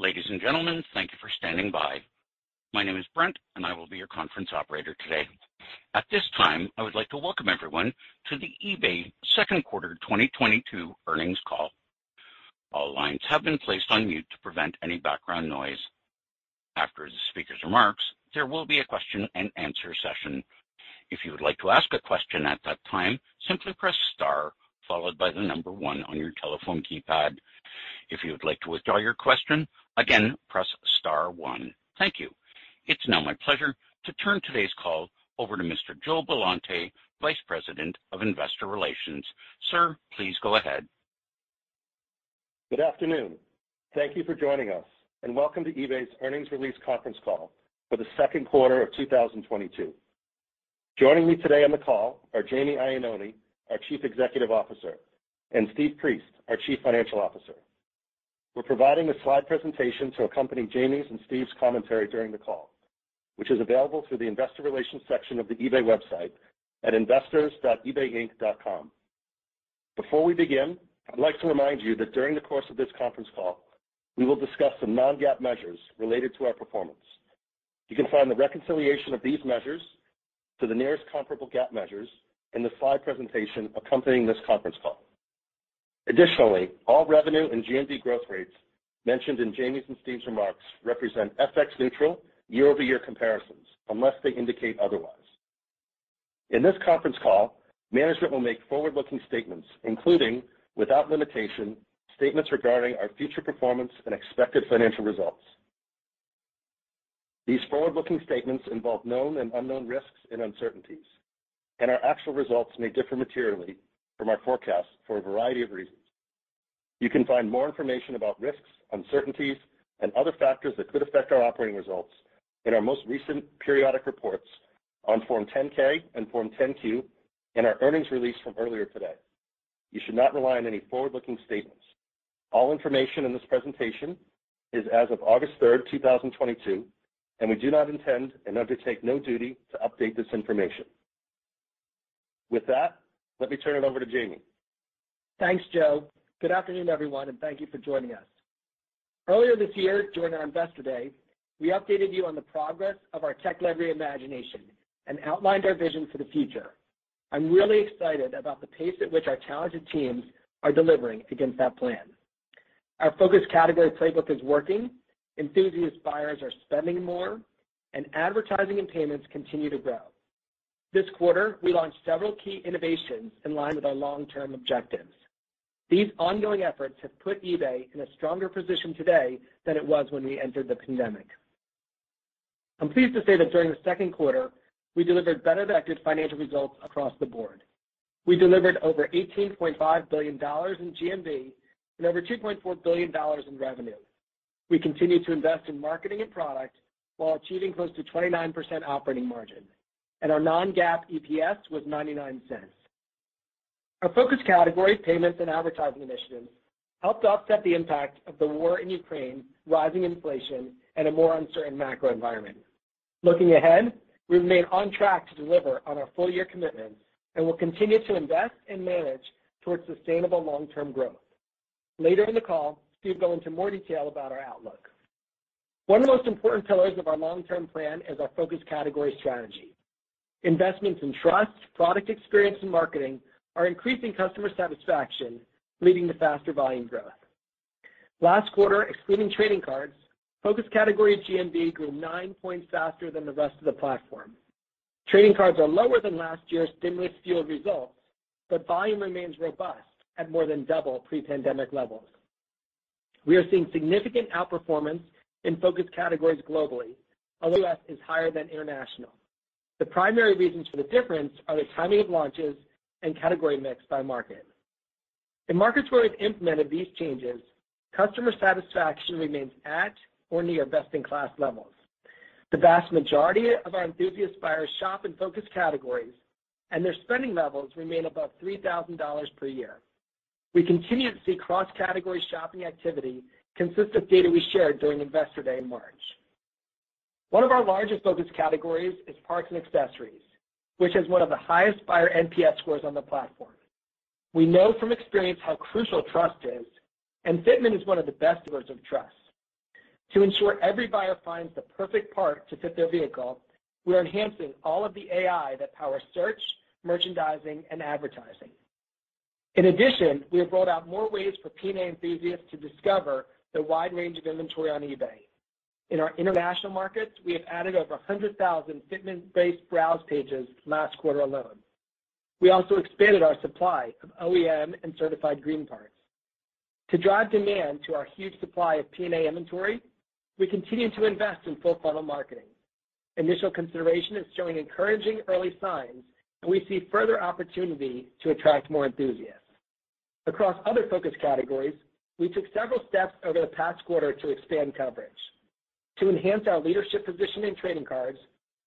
Ladies and gentlemen, thank you for standing by. My name is Brent, and I will be your conference operator today. At this time, I would like to welcome everyone to the eBay second quarter 2022 earnings call. All lines have been placed on mute to prevent any background noise. After the speaker's remarks, there will be a question-and-answer session. If you would like to ask a question at that time, simply press star followed by the number one on your telephone keypad. If you would like to withdraw your question, again, press star one. Thank you. It's now my pleasure to turn today's call over to Mr. Joe Billante, Vice President of Investor Relations. Sir, please go ahead. Good afternoon. Thank you for joining us, and welcome to eBay's earnings release conference call for the second quarter of 2022. Joining me today on the call are Jamie Iannone, our Chief Executive Officer, and Steve Priest, our Chief Financial Officer. We're providing a slide presentation to accompany Jamie's and Steve's commentary during the call, which is available through the investor relations section of the eBay website at investors.ebayinc.com. Before we begin, I'd like to remind you that during the course of this conference call, we will discuss some non-GAAP measures related to our performance. You can find the reconciliation of these measures to the nearest comparable GAAP measures in the slide presentation accompanying this conference call. Additionally, all revenue and GMV growth rates mentioned in Jamie's and Steve's remarks represent FX neutral year-over-year comparisons unless they indicate otherwise. In this conference call, management will make forward-looking statements, including, without limitation, statements regarding our future performance and expected financial results. These forward-looking statements involve known and unknown risks and uncertainties, and our actual results may differ materially from our forecasts for a variety of reasons. You can find more information about risks, uncertainties, and other factors that could affect our operating results in our most recent periodic reports on Form 10-K and Form 10-Q in our earnings release from earlier today. You should not rely on any forward-looking statements. All information in this presentation is as of August 3rd, 2022, and we do not intend and undertake no duty to update this information. With that, let me turn it over to Jamie. Thanks, Joe. Good afternoon, everyone, and thank you for joining us. Earlier this year, during our Investor Day, we updated you on the progress of our tech-led reimagination and outlined our vision for the future. I'm really excited about the pace at which our talented teams are delivering against that plan. Our focus category playbook is working, enthusiast buyers are spending more, and advertising and payments continue to grow. This quarter, we launched several key innovations in line with our long-term objectives. These ongoing efforts have put eBay in a stronger position today than it was when we entered the pandemic. I'm pleased to say that during the second quarter, we delivered better-than-expected financial results across the board. We delivered over $18.5 billion in GMV and over $2.4 billion in revenue. We continued to invest in marketing and product while achieving close to 29% operating margin, and our non-GAAP EPS was $0.99. Our focus category, payments and advertising initiatives, helped offset the impact of the war in Ukraine, rising inflation, and a more uncertain macro environment. Looking ahead, we remain on track to deliver on our full-year commitments and will continue to invest and manage towards sustainable long-term growth. Later in the call, Steve will go into more detail about our outlook. One of the most important pillars of our long-term plan is our focus category strategy. Investments in trust, product experience, and marketing are increasing customer satisfaction, leading to faster volume growth. Last quarter, excluding trading cards, focus category GMV grew 9 points faster than the rest of the platform. Trading cards are lower than last year's stimulus-fueled results, but volume remains robust at more than double pre-pandemic levels. We are seeing significant outperformance in focus categories globally, although U.S. is higher than international. The primary reasons for the difference are the timing of launches and category mix by market. In markets where we've implemented these changes, customer satisfaction remains at or near best-in-class levels. The vast majority of our enthusiast buyers shop in focus categories, and their spending levels remain above $3,000 per year. We continue to see cross-category shopping activity consistent with data we shared during Investor Day in March. One of our largest focus categories is parts and accessories, which has one of the highest buyer NPS scores on the platform. We know from experience how crucial trust is, and fitment is one of the best pillars of trust. To ensure every buyer finds the perfect part to fit their vehicle, we are enhancing all of the AI that powers search, merchandising, and advertising. In addition, we have rolled out more ways for P&A enthusiasts to discover the wide range of inventory on eBay. In our international markets, we have added over 100,000 fitment-based browse pages last quarter alone. We also expanded our supply of OEM and certified green parts. To drive demand to our huge supply of P&A inventory, we continue to invest in full funnel marketing. Initial consideration is showing encouraging early signs, and we see further opportunity to attract more enthusiasts. Across other focus categories, we took several steps over the past quarter to expand coverage. To enhance our leadership position in trading cards,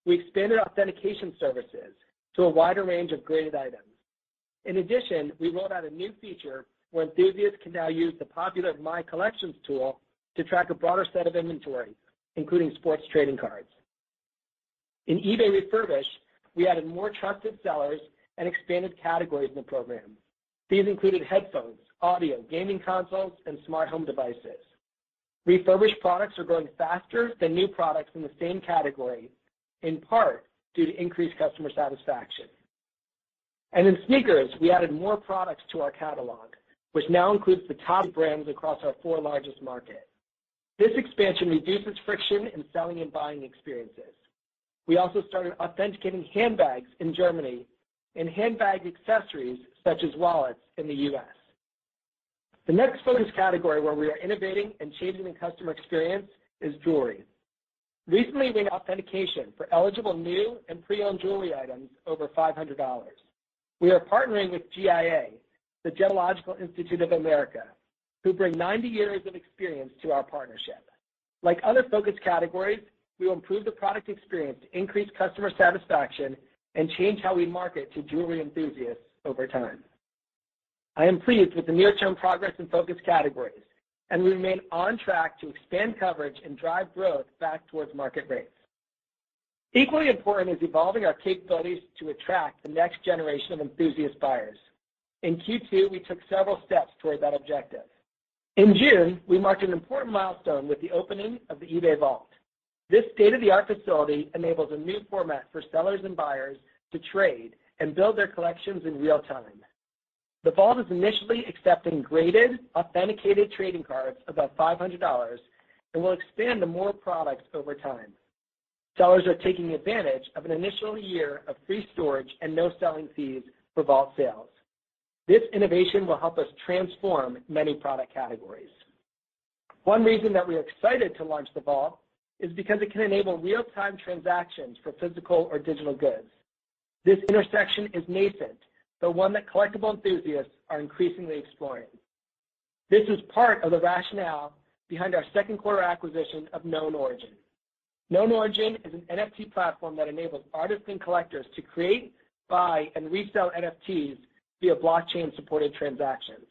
we expanded authentication services to a wider range of graded items. In addition, we rolled out a new feature where enthusiasts can now use the popular My Collections tool to track a broader set of inventory, including sports trading cards. In eBay Refurbish, we added more trusted sellers and expanded categories in the program. These included headphones, audio, gaming consoles, and smart home devices. Refurbished products are growing faster than new products in the same category, in part due to increased customer satisfaction. And in sneakers, we added more products to our catalog, which now includes the top brands across our four largest markets. This expansion reduces friction in selling and buying experiences. We also started authenticating handbags in Germany and handbag accessories such as wallets in the U.S. The next focus category where we are innovating and changing the customer experience is jewelry. Recently, we authentication for eligible new and pre-owned jewelry items over $500. We are partnering with GIA, the Gemological Institute of America, who bring 90 years of experience to our partnership. Like other focus categories, we will improve the product experience to increase customer satisfaction and change how we market to jewelry enthusiasts over time. I am pleased with the near-term progress in focus categories, and we remain on track to expand coverage and drive growth back towards market rates. Equally important is evolving our capabilities to attract the next generation of enthusiast buyers. In Q2, we took several steps toward that objective. In June, we marked an important milestone with the opening of the eBay Vault. This state-of-the-art facility enables a new format for sellers and buyers to trade and build their collections in real time. The Vault is initially accepting graded, authenticated trading cards above $500 and will expand to more products over time. Sellers are taking advantage of an initial year of free storage and no selling fees for Vault sales. This innovation will help us transform many product categories. One reason that we are excited to launch the Vault is because it can enable real-time transactions for physical or digital goods. This intersection is nascent, but one that collectible enthusiasts are increasingly exploring. This is part of the rationale behind our second quarter acquisition of KnownOrigin. Known Origin is an NFT platform that enables artists and collectors to create, buy, and resell NFTs via blockchain-supported transactions.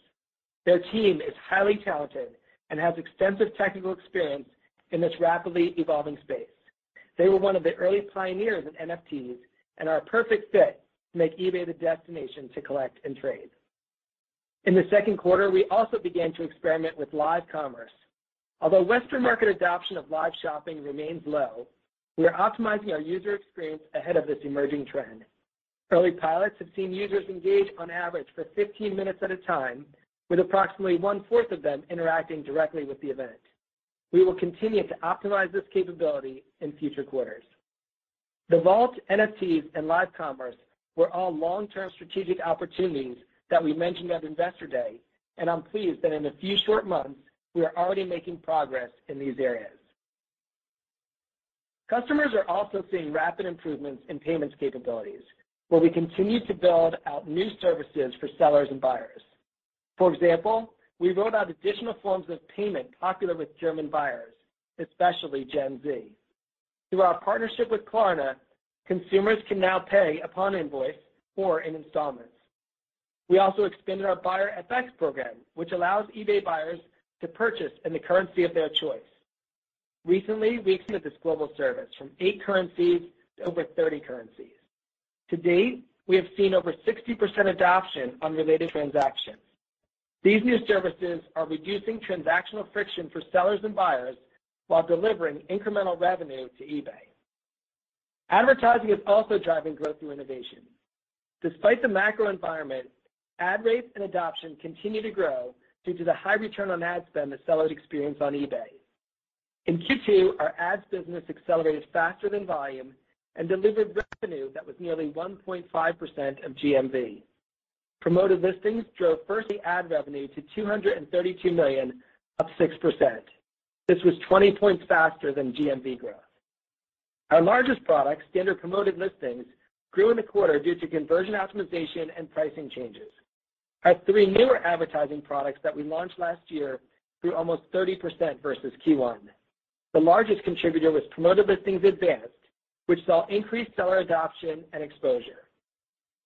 Their team is highly talented and has extensive technical experience in this rapidly evolving space. They were one of the early pioneers in NFTs and are a perfect fit make eBay the destination to collect and trade. In the second quarter, we also began to experiment with live commerce. Although Western market adoption of live shopping remains low, we are optimizing our user experience ahead of this emerging trend. Early pilots have seen users engage on average for 15 minutes at a time, with approximately one-fourth of them interacting directly with the event. We will continue to optimize this capability in future quarters. The Vault, NFTs, and live commerce were all long-term strategic opportunities that we mentioned at Investor Day, and I'm pleased that in a few short months, we are already making progress in these areas. Customers are also seeing rapid improvements in payments capabilities, where we continue to build out new services for sellers and buyers. For example, we rolled out additional forms of payment popular with German buyers, especially Gen Z. Through our partnership with Klarna, consumers can now pay upon invoice or in installments. We also expanded our Buyer FX program, which allows eBay buyers to purchase in the currency of their choice. Recently, we extended this global service from eight currencies to over 30 currencies. To date, we have seen over 60% adoption on related transactions. These new services are reducing transactional friction for sellers and buyers while delivering incremental revenue to eBay. Advertising is also driving growth through innovation. Despite the macro environment, ad rates and adoption continue to grow due to the high return on ad spend that sellers experience on eBay. In Q2, our ads business accelerated faster than volume and delivered revenue that was nearly 1.5% of GMV. Promoted Listings drove first-party ad revenue to 232 million, up 6%. This was 20 points faster than GMV growth. Our largest product, Standard Promoted Listings, grew in the quarter due to conversion optimization and pricing changes. Our three newer advertising products that we launched last year grew almost 30% versus Q1. The largest contributor was Promoted Listings Advanced, which saw increased seller adoption and exposure.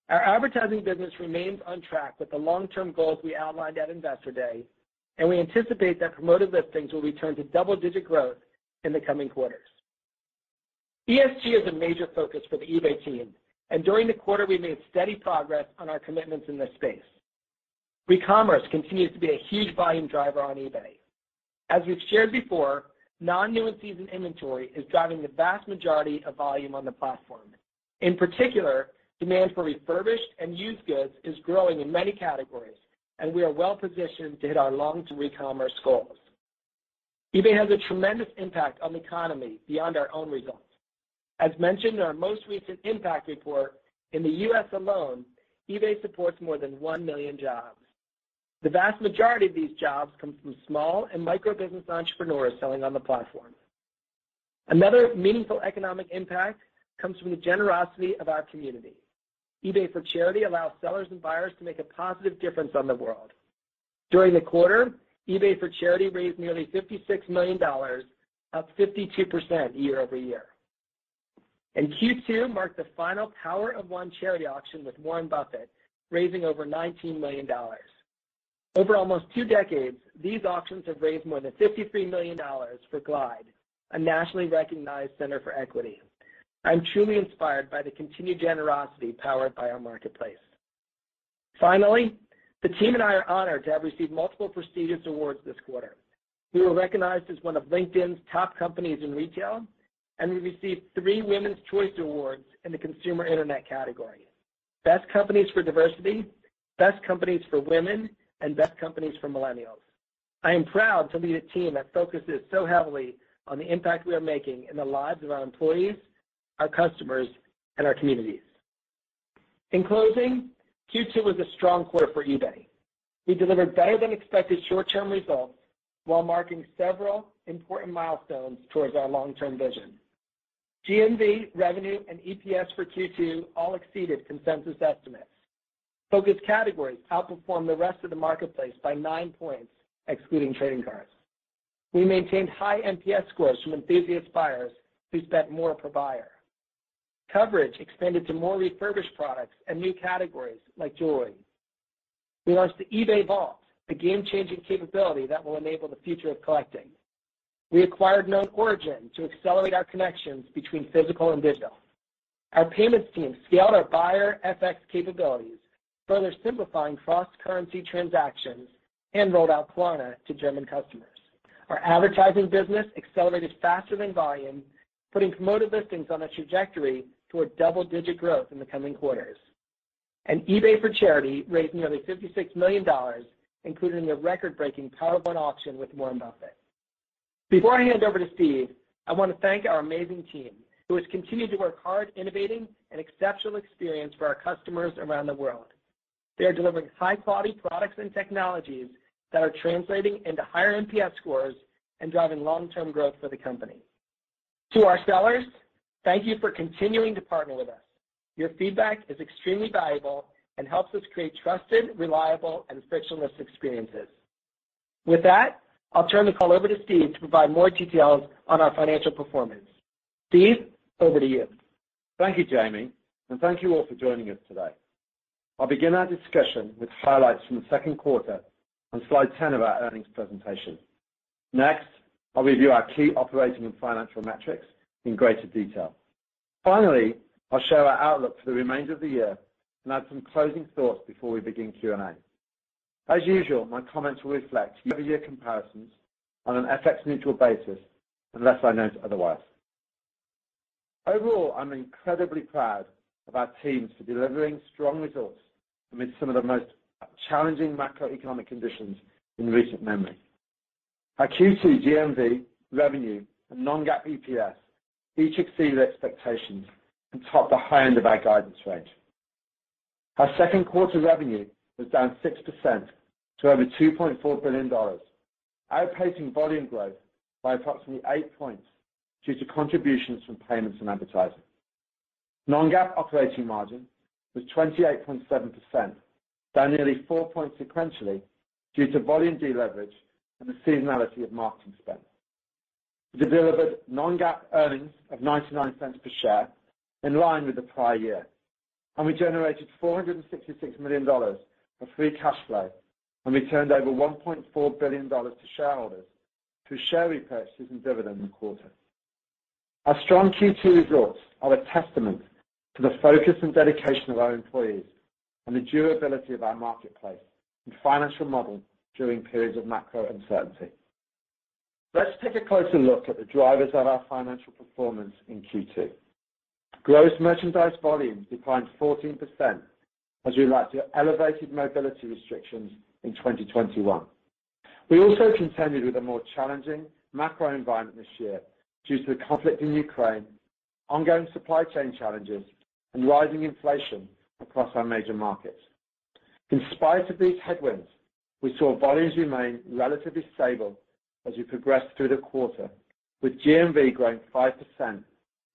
Our advertising business remains on track with the long-term goals we outlined at Investor Day, and we anticipate that Promoted Listings will return to double-digit growth in the coming quarters. ESG is a major focus for the eBay team, and during the quarter, we made steady progress on our commitments in this space. Recommerce continues to be a huge volume driver on eBay. As we've shared before, non-new in-season inventory is driving the vast majority of volume on the platform. In particular, demand for refurbished and used goods is growing in many categories, and we are well-positioned to hit our long-term recommerce goals. eBay has a tremendous impact on the economy beyond our own results. As mentioned in our most recent impact report, in the U.S. alone, eBay supports more than 1 million jobs. The vast majority of these jobs come from small and micro-business entrepreneurs selling on the platform. Another meaningful economic impact comes from the generosity of our community. eBay for Charity allows sellers and buyers to make a positive difference on the world. During the quarter, eBay for Charity raised nearly $56 million, up 52% year-over-year. Q2 marked the final Power of One charity auction with Warren Buffett, raising over $19 million. Over almost two decades, these auctions have raised more than $53 million for Glide, a nationally recognized center for equity. I'm truly inspired by the continued generosity powered by our marketplace. Finally, the team and I are honored to have received multiple prestigious awards this quarter. We were recognized as one of LinkedIn's top companies in retail, and we received three Women's Choice Awards in the consumer internet category. Best Companies for Diversity, Best Companies for Women, and Best Companies for Millennials. I am proud to lead a team that focuses so heavily on the impact we are making in the lives of our employees, our customers, and our communities. In closing, Q2 was a strong quarter for eBay. We delivered better than expected short-term results while marking several important milestones towards our long-term vision. GMV, revenue, and EPS for Q2 all exceeded consensus estimates. Focus categories outperformed the rest of the marketplace by 9 points, excluding trading cards. We maintained high NPS scores from enthusiast buyers who spent more per buyer. Coverage expanded to more refurbished products and new categories like jewelry. We launched the eBay Vault, a game-changing capability that will enable the future of collecting. We acquired KnownOrigin to accelerate our connections between physical and digital. Our payments team scaled our buyer FX capabilities, further simplifying cross-currency transactions and rolled out Klarna to German customers. Our advertising business accelerated faster than volume, putting Promoted Listings on a trajectory toward double-digit growth in the coming quarters. And eBay for Charity raised nearly $56 million, including a record-breaking Power of One auction with Warren Buffett. Before I hand over to Steve, I want to thank our amazing team, who has continued to work hard innovating an exceptional experience for our customers around the world. They are delivering high-quality products and technologies that are translating into higher NPS scores and driving long-term growth for the company. To our sellers, thank you for continuing to partner with us. Your feedback is extremely valuable and helps us create trusted, reliable, and frictionless experiences. With that, I'll turn the call over to Steve to provide more details on our financial performance. Steve, over to you. Thank you, Jamie, and thank you all for joining us today. I'll begin our discussion with highlights from the second quarter on slide 10 of our earnings presentation. Next, I'll review our key operating and financial metrics in greater detail. Finally, I'll share our outlook for the remainder of the year and add some closing thoughts before we begin Q&A. As usual, my comments will reflect year-over-year comparisons on an FX neutral basis unless I note otherwise. Overall, I'm incredibly proud of our teams for delivering strong results amid some of the most challenging macroeconomic conditions in recent memory. Our Q2 GMV, revenue, and non-GAAP EPS each exceeded expectations and topped the high end of our guidance range. Our second quarter revenue was down 6% to over $2.4 billion, outpacing volume growth by approximately 8 points due to contributions from payments and advertising. Non-GAAP operating margin was 28.7%, down nearly 4 points sequentially due to volume deleverage and the seasonality of marketing spend. We delivered non-GAAP earnings of $0.99 per share in line with the prior year, and we generated $466 million of free cash flow and returned over $1.4 billion to shareholders through share repurchases and dividends in the quarter. Our strong Q2 results are a testament to the focus and dedication of our employees and the durability of our marketplace and financial model during periods of macro uncertainty. Let's take a closer look at the drivers of our financial performance in Q2. Gross merchandise volume declined 14% as we react to elevated mobility restrictions in 2021. We also contended with a more challenging macro environment this year due to the conflict in Ukraine, ongoing supply chain challenges, and rising inflation across our major markets. In spite of these headwinds, we saw volumes remain relatively stable as we progressed through the quarter, with GMV growing 5%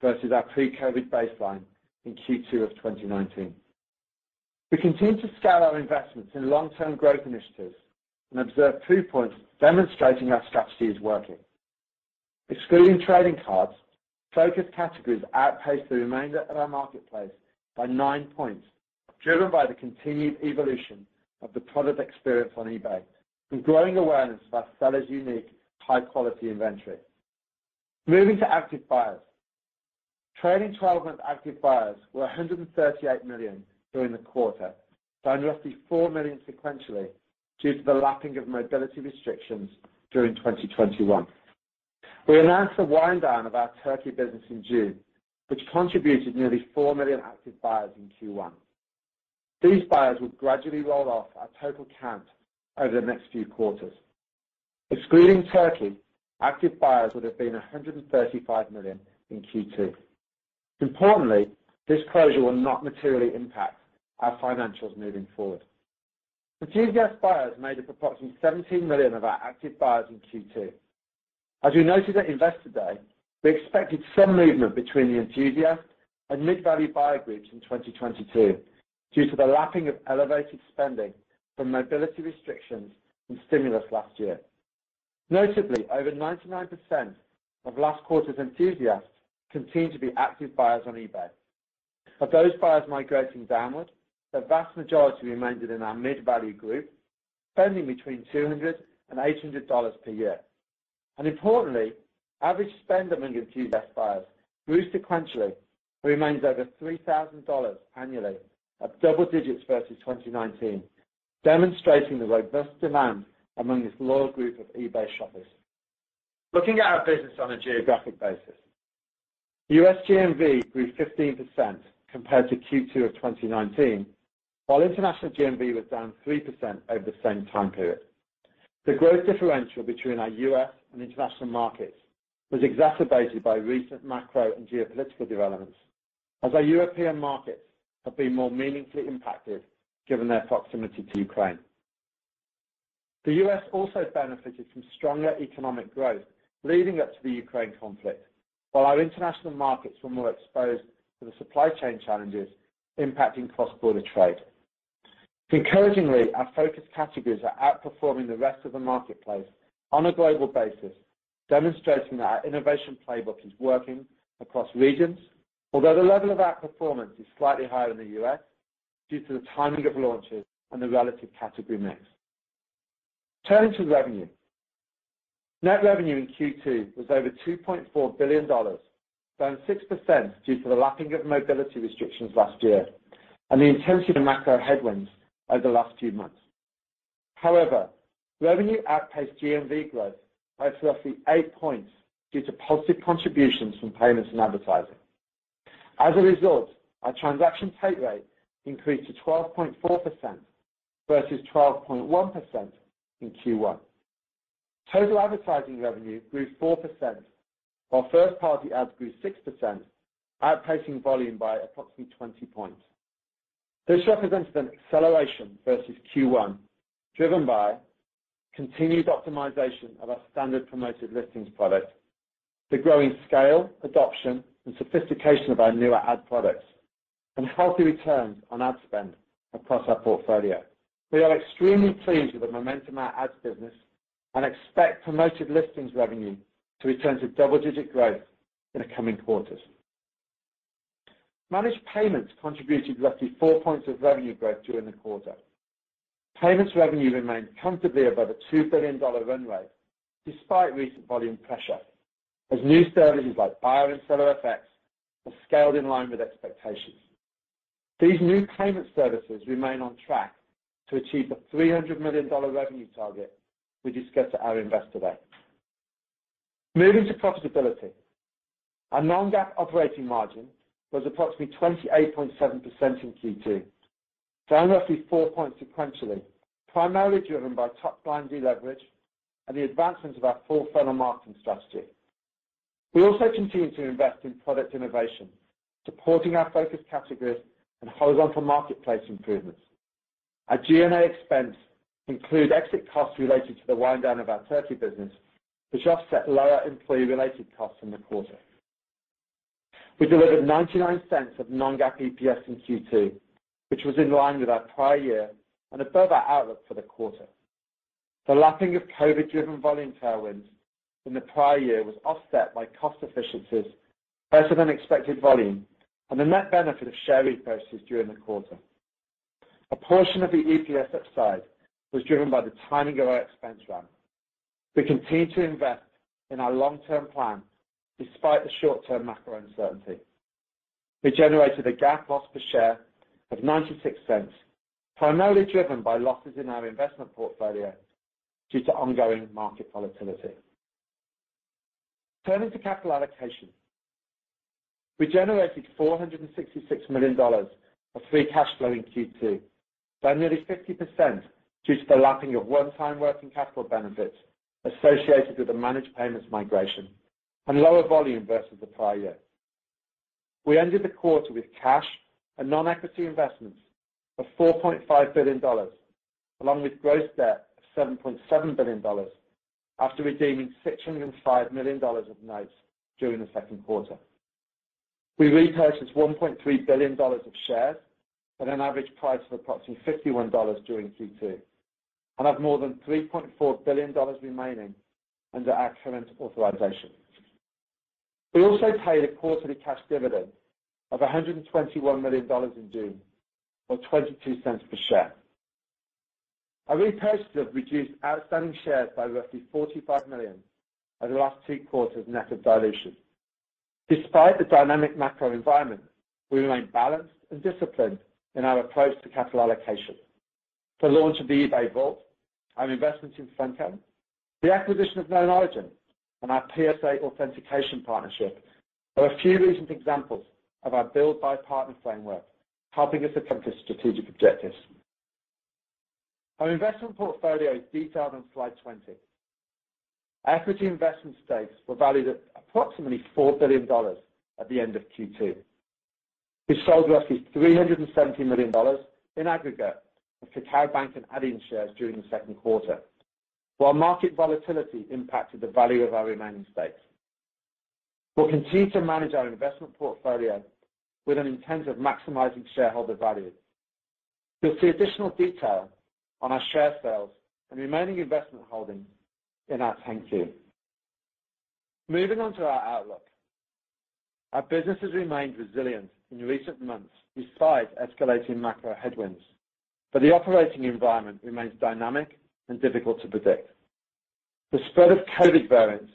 versus our pre-COVID baseline in Q2 of 2019. We continue to scale our investments in long-term growth initiatives and observe proof points demonstrating our strategy is working. Excluding trading cards, focus categories outpaced the remainder of our marketplace by 9 points, driven by the continued evolution of the product experience on eBay and growing awareness of our sellers' unique high-quality inventory. Moving to active buyers. Trailing twelve-month active buyers were 138 million during the quarter, down roughly 4 million sequentially due to the lapping of mobility restrictions during 2021. We announced the wind down of our Turkey business in June, which contributed nearly 4 million active buyers in Q1. These buyers will gradually roll off our total count over the next few quarters. Excluding Turkey, active buyers would have been 135 million in Q2. Importantly, this closure will not materially impact our financials moving forward. Enthusiast buyers made up approximately 17 million of our active buyers in Q2. As we noted at Investor Day, we expected some movement between the enthusiast and mid-value buyer groups in 2022 due to the lapping of elevated spending from mobility restrictions and stimulus last year. Notably, over 99% of last quarter's enthusiasts continue to be active buyers on eBay. Of those buyers migrating downward, the vast majority remained in our mid-value group, spending between $200 and $800 per year. And importantly, average spend among enthusiast buyers grew sequentially and remains over $3,000 annually, up double digits versus 2019, demonstrating the robust demand among this loyal group of eBay shoppers. Looking at our business on a geographic basis. U.S. GMV grew 15% compared to Q2 of 2019, while international GMV was down 3% over the same time period. The growth differential between our U.S. and international markets was exacerbated by recent macro and geopolitical developments as our European markets have been more meaningfully impacted given their proximity to Ukraine. The U.S. also benefited from stronger economic growth leading up to the Ukraine conflict, while our international markets were more exposed to the supply chain challenges impacting cross-border trade. Encouragingly, our focus categories are outperforming the rest of the marketplace on a global basis, demonstrating that our innovation playbook is working across regions, although the level of outperformance is slightly higher in the U.S. due to the timing of launches and the relative category mix. Turning to revenue. Net revenue in Q2 was over $2.4 billion, down 6% due to the lapping of mobility restrictions last year and the intensity of macro headwinds over the last few months. However, revenue outpaced GMV growth by roughly 8 points due to positive contributions from payments and advertising. As a result, our transaction take rate increased to 12.4% versus 12.1% in Q1. Total advertising revenue grew 4%, while first-party ads grew 6%, outpacing volume by approximately 20 points. This represents an acceleration versus Q1, driven by continued optimization of our standard Promoted Listings product, the growing scale, adoption, and sophistication of our newer ad products, and healthy returns on ad spend across our portfolio. We are extremely pleased with the momentum of our ads business and expect Promoted Listings revenue to return to double-digit growth in the coming quarters. Managed Payments contributed roughly 4 points of revenue growth during the quarter. Payments revenue remained comfortably above a $2 billion run rate despite recent volume pressure, as new services like Buyer and Seller FX have scaled in line with expectations. These new payment services remain on track to achieve the $300 million revenue target we discussed at our Investor Day. Moving to profitability. Our non-GAAP operating margin was approximately 28.7% in Q2, down roughly 4 points sequentially, primarily driven by top-line deleverage and the advancements of our full funnel marketing strategy. We also continue to invest in product innovation, supporting our focus categories and horizontal marketplace improvements. Our G&A expense include exit costs related to the wind down of our Turkey business, which offset lower employee-related costs in the quarter. We delivered $0.99 of non-GAAP EPS in Q2, which was in line with our prior year and above our outlook for the quarter. The lapping of COVID-driven volume tailwinds in the prior year was offset by cost efficiencies, better than expected volume, and the net benefit of share repurchases during the quarter. A portion of the EPS upside was driven by the timing of our expense ramp. We continue to invest in our long-term plan despite the short-term macro uncertainty. We generated a GAAP loss per share of $0.96, primarily driven by losses in our investment portfolio due to ongoing market volatility. Turning to capital allocation. We generated $466 million of free cash flow in Q2, by nearly 50% due to the lapping of one-time working capital benefits associated with the Managed Payments migration and lower volume versus the prior year. We ended the quarter with cash and non-equity investments of $4.5 billion, along with gross debt of $7.7 billion after redeeming $605 million of notes during the second quarter. We repurchased $1.3 billion of shares at an average price of approximately $51 during Q2 and have more than $3.4 billion remaining under our current authorization. We also paid a quarterly cash dividend of $121 million in June, or $0.22 per share. Our repurchases reduced outstanding shares by roughly 45 million over the last two quarters net of dilution. Despite the dynamic macro environment, we remain balanced and disciplined in our approach to capital allocation. The launch of the eBay Vault, our investments in Funko, the acquisition of KnownOrigin, and our PSA authentication partnership are a few recent examples of our build by partner framework, helping us accomplish strategic objectives. Our investment portfolio is detailed on slide 20. Equity investment stakes were valued at approximately $4 billion at the end of Q2. We sold roughly $370 million in aggregate of KakaoBank and Adyen shares during the second quarter, while market volatility impacted the value of our remaining stakes. We'll continue to manage our investment portfolio with an intent of maximizing shareholder value. You'll see additional detail on our share sales and remaining investment holdings in our 10-Q. Moving on to our outlook. Our business has remained resilient in recent months despite escalating macro headwinds, but the operating environment remains dynamic and difficult to predict. The spread of COVID variants,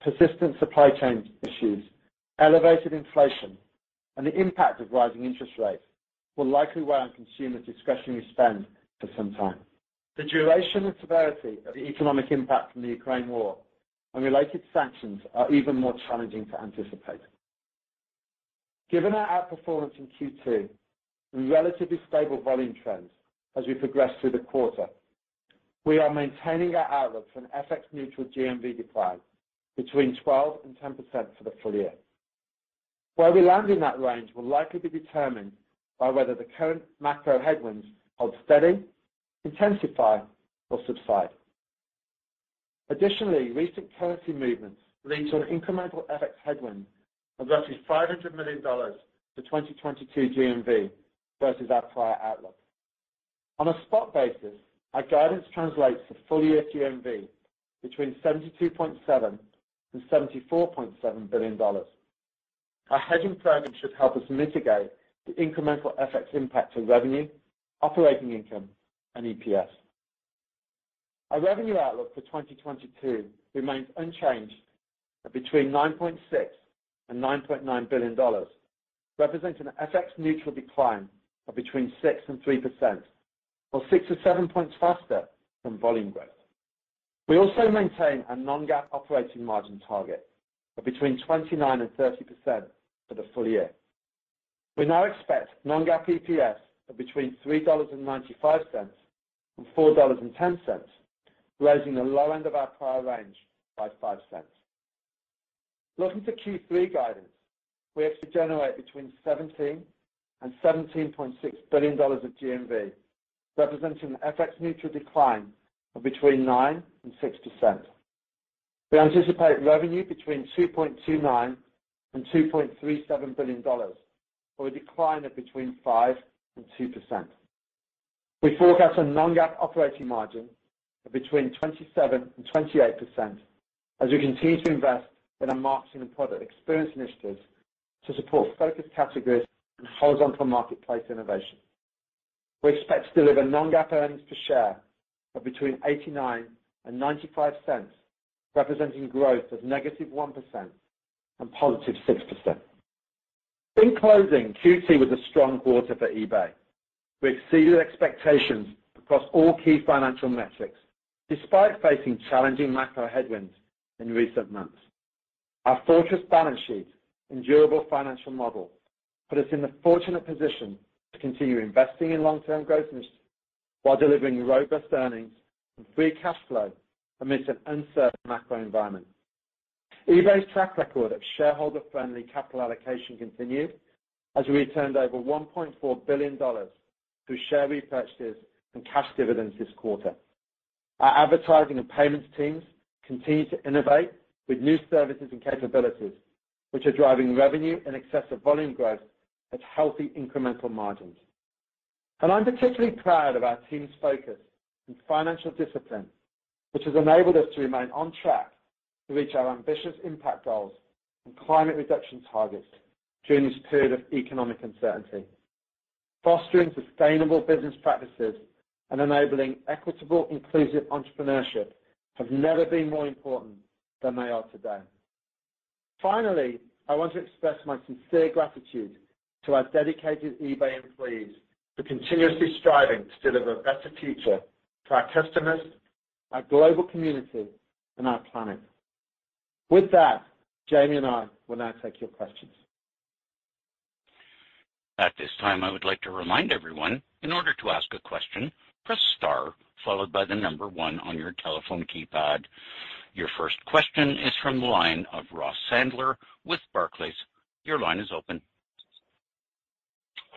persistent supply chain issues, elevated inflation, and the impact of rising interest rates will likely weigh on consumer discretionary spend for some time. The duration and severity of the economic impact from the Ukraine war and related sanctions are even more challenging to anticipate. Given our outperformance in Q2 and relatively stable volume trends as we progress through the quarter, we are maintaining our outlook for an FX neutral GMV decline between 12 and 10% for the full year. Where we land in that range will likely be determined by whether the current macro headwinds hold steady, intensify, or subside. Additionally, recent currency movements lead to an incremental FX headwind of roughly $500 million to 2022 GMV versus our prior outlook. On a spot basis, our guidance translates to full-year GMV between $72.7 billion and $74.7 billion. Our hedging program should help us mitigate the incremental FX impact to revenue, operating income, and EPS. Our revenue outlook for 2022 remains unchanged at between $9.6 billion and $9.9 billion, representing an FX neutral decline of between 6 and 3% or 6-7 points faster than volume growth. We also maintain a non-GAAP operating margin target of between 29 and 30% for the full year. We now expect non-GAAP EPS of between $3.95 and $4.10, raising the low end of our prior range by $0.05. Looking to Q3 guidance, we expect to generate between $17 billion and $17.6 billion of GMV, representing an FX neutral decline of between 9 and 6%. We anticipate revenue between $2.29 billion and $2.37 billion, or a decline of between 5 and 2%. We forecast a non-GAAP operating margin of between 27 and 28% as we continue to invest in our marketing and product experience initiatives to support focus categories and horizontal marketplace innovation. We expect to deliver non-GAAP earnings per share of between $0.89 and $0.95, representing growth of -1% and +6%. In closing, Q2 was a strong quarter for eBay. We exceeded expectations across all key financial metrics despite facing challenging macro headwinds in recent months. Our fortress balance sheet and durable financial model put us in the fortunate position to continue investing in long-term growth initiatives while delivering robust earnings and free cash flow amidst an uncertain macro environment. eBay's track record of shareholder-friendly capital allocation continued as we returned over $1.4 billion through share repurchases and cash dividends this quarter. Our advertising and payments teams continue to innovate with new services and capabilities, which are driving revenue in excess of volume growth at healthy incremental margins. And I'm particularly proud of our team's focus and financial discipline, which has enabled us to remain on track to reach our ambitious impact goals and climate reduction targets during this period of economic uncertainty. Fostering sustainable business practices and enabling equitable, inclusive entrepreneurship have never been more important than they are today. Finally, I want to express my sincere gratitude to our dedicated eBay employees for continuously striving to deliver a better future for our customers, our global community, and our planet. With that, Jamie and I will now take your questions. At this time, I would like to remind everyone, in order to ask a question, press star followed by the number one on your telephone keypad. Your first question is from the line of Ross Sandler with Barclays. Your line is open.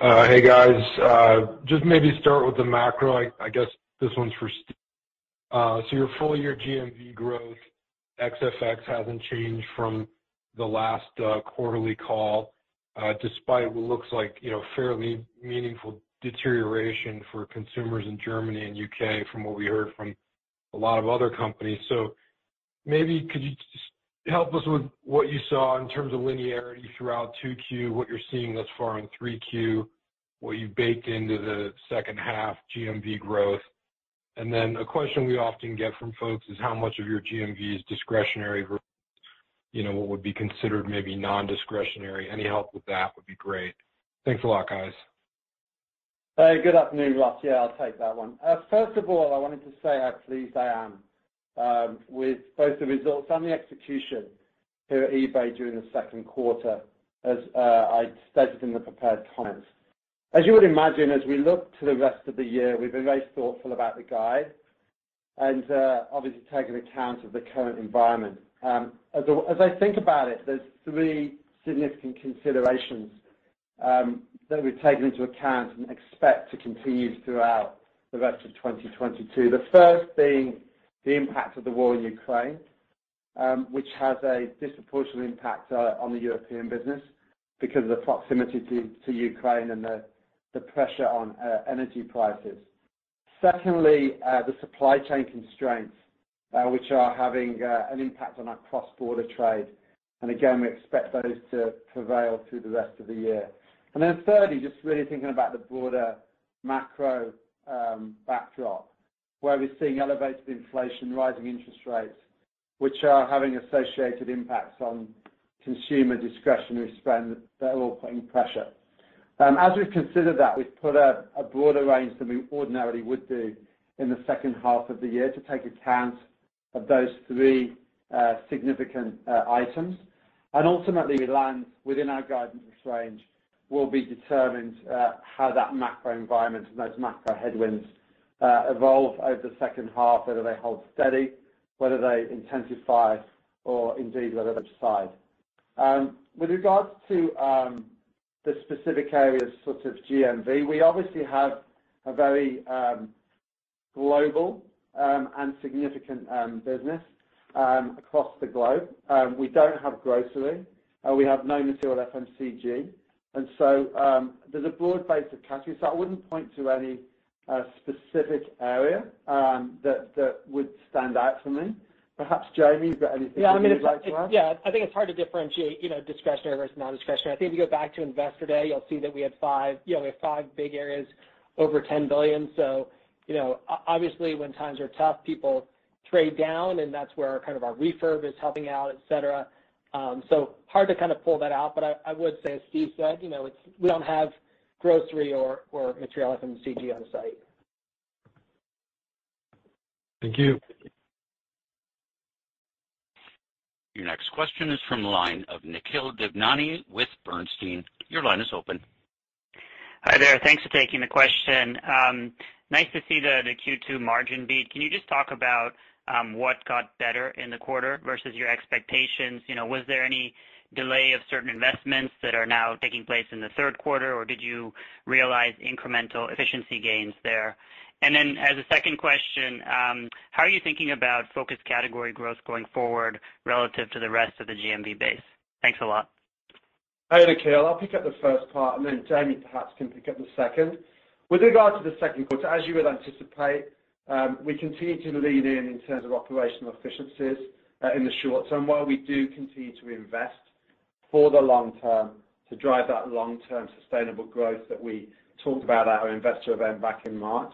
Uh, hey, guys. Uh, just maybe start with the macro. I guess this one's for Steve. Uh so your full year GMV growth ex-FX hasn't changed from the last uh, quarterly call, despite what looks like, you know, fairly meaningful deterioration for consumers in Germany and U.K. from what we heard from a lot of other companies. So maybe could you help us with what you saw in terms of linearity throughout 2Q, what you're seeing thus far in 3Q, what you baked into the second half GMV growth? And then a question we often get from folks is how much of your GMV is discretionary versus, you know, what would be considered maybe non-discretionary. Any help with that would be great. Thanks a lot, guys. Hey, good afternoon, Ross. Yeah, I'll take that one. Uh, first of all, I wanted to say how pleased I am Um, with both the results and the execution here at eBay during the second quarter, as uh, I stated in the prepared comments. As you would imagine, as we look to the rest of the year, we've been very thoughtful about the guide and uh, obviously taking account of the current environment. Um, as I think about it, there's three significant considerations um, that we've taken into account and expect to continue throughout the rest of 2022. The first being the impact of the war in Ukraine, um, which has a disproportionate impact uh, on the European business because of the proximity to Ukraine and the pressure on uh, energy prices. Secondly, uh, the supply chain constraints, which are having an impact on our cross-border trade. And again, we expect those to prevail through the rest of the year. And then thirdly, just really thinking about the broader macro um, backdrop, where we're seeing elevated inflation, rising interest rates, which are having associated impacts on consumer discretionary spend that are all putting pressure. Um, as we've considered that, we've put a broader range than we ordinarily would do in the second half of the year to take account of those three uh, significant uh, items. And ultimately, we land within our guidance range will be determined uh, how that macro environment and those macro headwinds Uh, evolve over the second half, whether they hold steady, whether they intensify, or indeed whether they subside. Um, with regards to um, the specific areas such as GMV, we obviously have a very um, global and significant business across the globe. We don't have grocery. Uh, we have no material FMCG. And so um there's a broad base of categories. So I wouldn't point to any specific area um, that would stand out for me. Perhaps, Jamie, you've got anything that you'd like to add? Yeah. I think it's hard to differentiate, you know, discretionary versus non-discretionary. I think if you go back to Investor Day, you'll see that we had five you know, we have five big areas over $10 billion. You know, obviously, when times are tough, people trade down, and that's where kind of our refurb is helping out, et cetera. Um, so hard to kind of pull that out. But I would say, as Steve said, you know, we don't have grocery or material FMCG on site. Thank you. Your next question is from the line of Nikhil Devnani with Bernstein. Your line is open. Hi there. Thanks for taking the question. Um, nice to see the the Q2 margin beat. Can you just talk about um, what got better in the quarter versus your expectations? You know, was there any delay of certain investments that are now taking place in the third quarter, or did you realize incremental efficiency gains there? And then as a second question, um, how are you thinking about focus category growth going forward relative to the rest of the GMV base? Thanks a lot. Hi, Nikhil. I'll pick up the first part, and then Jamie perhaps can pick up the second. With regard to the second quarter, as you would anticipate, um, we continue to lean in in terms of operational efficiencies uh, in the short term, while we do continue to invest for the long term to drive that long-term sustainable growth that we talked about at our investor event back in March.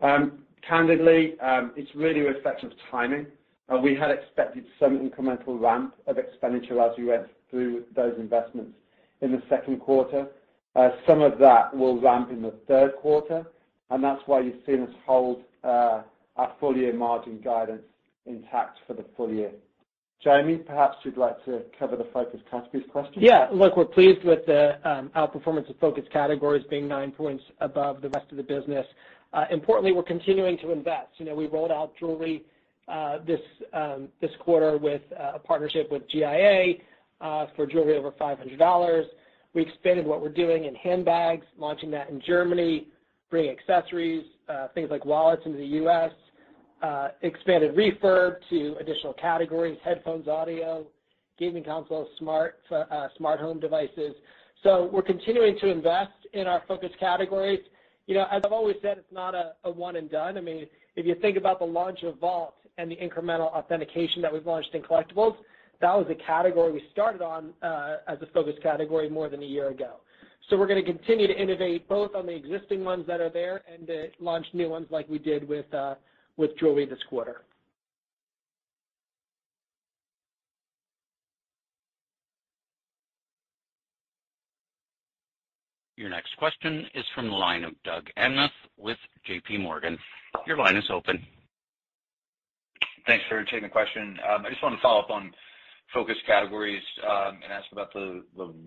Um, candidly, um, it's really a reflection of timing. Uh, we had expected some incremental ramp of expenditure as we went through those investments in the second quarter. Uh, some of that will ramp in the third quarter, and that's why you've seen us hold uh, our full year margin guidance intact for the full year. Jamie, perhaps you'd like to cover the focus categories question. Yeah. Look, we're pleased with the um, outperformance of focus categories being 9 points above the rest of the business. Uh, importantly, we're continuing to invest. You know, we rolled out jewelry uh this um this quarter with uh, a partnership with GIA uh, for jewelry over $500. We expanded what we're doing in handbags, launching that in Germany, bringing accessories, things like wallets into the U.S., Uh, expanded refurb to additional categories, headphones, audio, gaming consoles, uh, smart home devices. So we're continuing to invest in our focus categories. You know, as I've always said, it's not a one and done. I mean, if you think about the launch of Vault and the incremental authentication that we've launched in collectibles, that was a category we started on uh, as a focus category more than a year ago. So we're gonna continue to innovate both on the existing ones that are there and to launch new ones like we did with jewelry this quarter. Your next question is from the line of Doug Anmuth with JPMorgan. Your line is open. Thanks for taking the question. I just wanted to follow up on focus categories um, and ask about the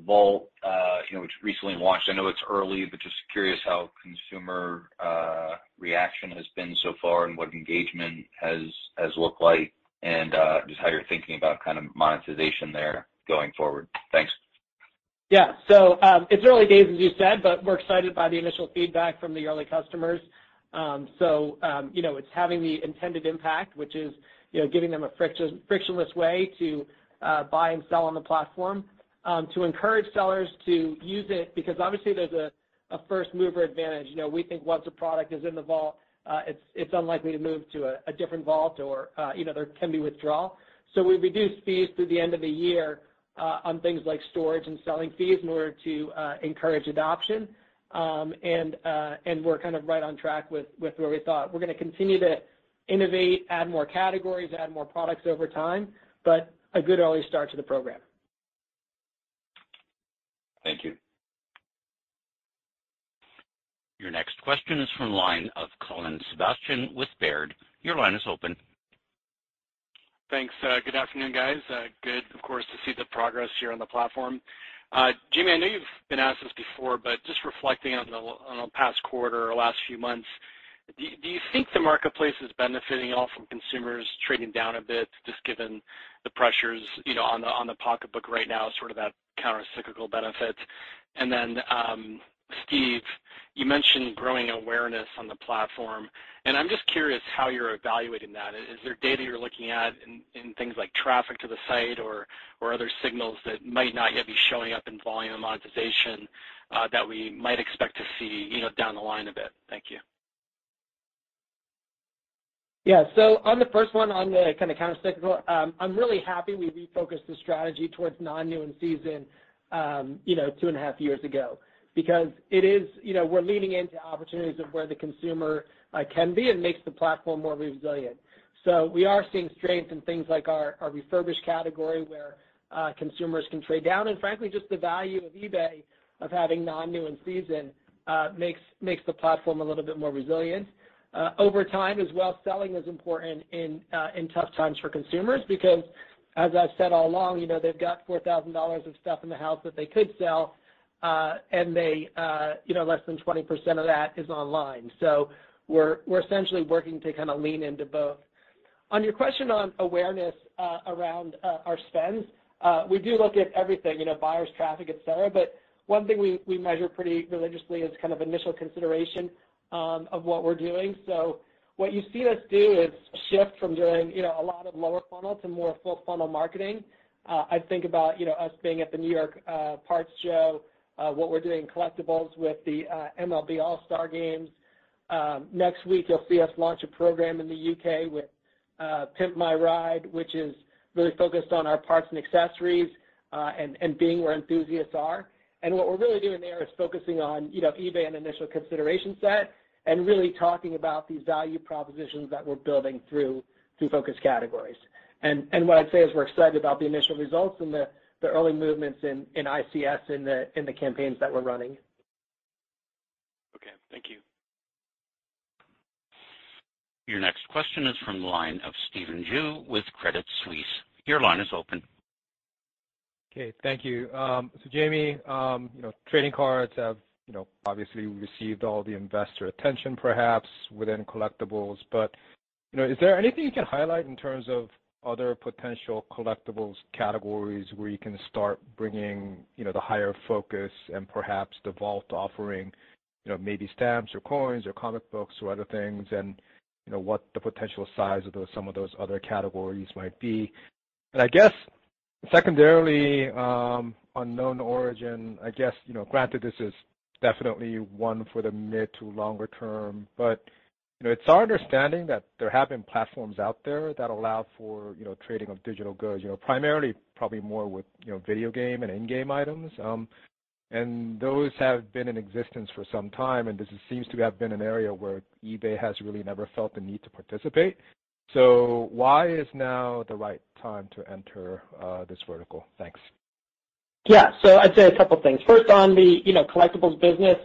Vault, uh, you know, which recently launched. I know it's early, but just curious how consumer uh, reaction has been so far and what engagement has looked like and uh, just how you're thinking about kind of monetization there going forward. Thanks. Yeah. So um it's early days, as you said, but we're excited by the initial feedback from the early customers. Um, so um, you know, it's having the intended impact, which is, you know, giving them a frictionless way to buy and sell on the platform, to encourage sellers to use it because obviously there's a first mover advantage. You know, we think once a product is in the Vault, uh it's it's unlikely to move to a different Vault or, you know, there can be withdrawal. So We've reduced fees through the end of the year on things like storage and selling fees in order to encourage adoption. Um and uh and we're kind of right on track with where we thought. We're gonna continue to innovate, add more categories, add more products over time, but a good early start to the program. Thank you. Your next question is from the line of Colin Sebastian with Baird. Your line is open. Thanks. Uh, good afternoon, guys. Uh, good, of course, to see the progress here on the platform. Uh, Jamie, I know you've been asked this before, but just reflecting on the past quarter or last few months, do you think the marketplace is benefiting all from consumers trading down a bit, just given the pressures, you know, on the on the pocketbook right now, sort of that countercyclical benefit? And then um, Steve, you mentioned growing awareness on the platform, and I'm just curious how you're evaluating that. Is there data you're looking at in things like traffic to the site or or other signals that might not yet be showing up in volume and monetization, that we might expect to see, you know, down the line a bit? Thank you. Yeah. So on the first one, on the kind of countercyclical, um, I'm really happy we refocused the strategy towards non-new and season, um, you know, two and a half years ago because it is, you know, we're leaning into opportunities of where the consumer uh, can be and makes the platform more resilient. So we are seeing strength in things like our refurbished category where uh, consumers can trade down. And frankly, just the value of eBay of having non-new and season uh makes makes the platform a little bit more resilient. Uh, over time as well, selling is important in uh, in tough times for consumers because as I've said all along, you know, they've got $4,000 of stuff in the house that they could sell, uh, and they, you know, less than 20% of that is online. So we're we're essentially working to kind of lean into both. On your question on awareness, around our spends, we do look at everything, you know, buyers, traffic, et cetera. But one thing we measure pretty religiously is kind of initial consideration Um, of what we're doing. So what you see us do is shift from doing, you know, a lot of lower funnel to more full funnel marketing. Uh, I think about, you know, us being at the New York uh, Parts Show, uh, what we're doing in collectibles with the MLB All-Star Games. Um, next week you'll see us launch a program in the U.K. with Pimp My Ride, which is really focused on our parts and accessories, and being where enthusiasts are. And what we're really doing there is focusing on, you know, eBay and initial consideration set and really talking about these value propositions that we're building through through focus categories. And and what I'd say is we're excited about the initial results and the early movements in in ICS in the in the campaigns that we're running. Okay. Thank you. Your next question is from the line of Stephen Ju with Credit Suisse. Your line is open. Okay. Thank you. Um so Jamie, you know, trading cards have, you know, obviously received all the investor attention perhaps within collectibles. But, you know, is there anything you can highlight in terms of other potential collectibles categories where you can start bringing, you know, the higher focus and perhaps the Vault offering, you know, maybe stamps or coins or comic books or other things and, you know, what the potential size of those, some of those other categories might be? And I guess secondarily, on KnownOrigin, I guess, you know, granted this is definitely one for the mid to longer term, but, you know, it's our understanding that there have been platforms out there that allow for, you know, trading of digital goods, you know, primarily probably more with, you know, video game and in-game items. Um and those have been in existence for some time, and this seems to have been an area where eBay has really never felt the need to participate. So why is now the right time to enter uh, this vertical? Thanks. Yeah. So I'd say a couple things. First, on the, you know, collectibles business,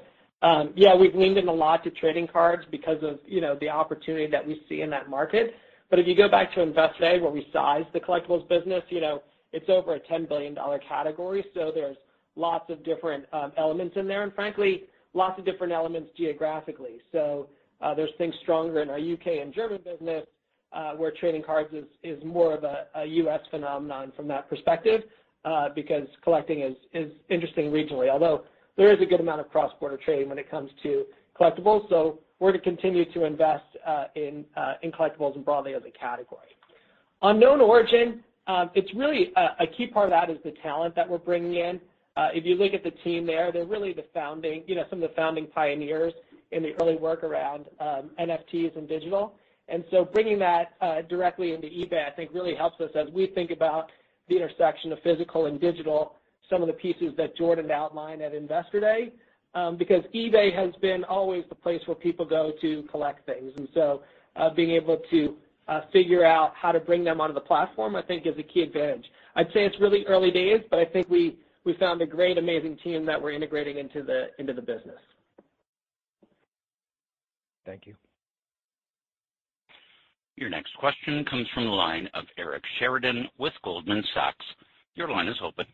um, yeah, we've leaned in a lot to trading cards because of, you know, the opportunity that we see in that market. But if you go back to Investor Day, where we sized the collectibles business, you know, it's over a $10 billion category, so there's lots of different um, elements in there, and frankly, lots of different elements geographically. So uh there's things stronger in our U.K. and German business, Uh, where trading cards is more of a U.S. phenomenon from that perspective, uh, because collecting is interesting regionally. Although there is a good amount of cross-border trading when it comes to collectibles. So we're gonna continue to invest uh, in collectibles and broadly as a category. On KnownOrigin, um, it's really a key part of that is the talent that we're bringing in. If you look at the team there, they're really the founding, you know, some of the founding pioneers in the early work around um, NFTs and digital. And so bringing that uh, directly into eBay, I think really helps us as we think about the intersection of physical and digital, some of the pieces that Jordan outlined at Investor Day, um, because eBay has been always the place where people go to collect things. And so uh being able to uh, figure out how to bring them onto the platform, I think is a key advantage. I'd say it's really early days, but I think we found a great, amazing team that we're integrating into the business. Thank you. Your next question comes from the line of Eric Sheridan with Goldman Sachs. Your line is open.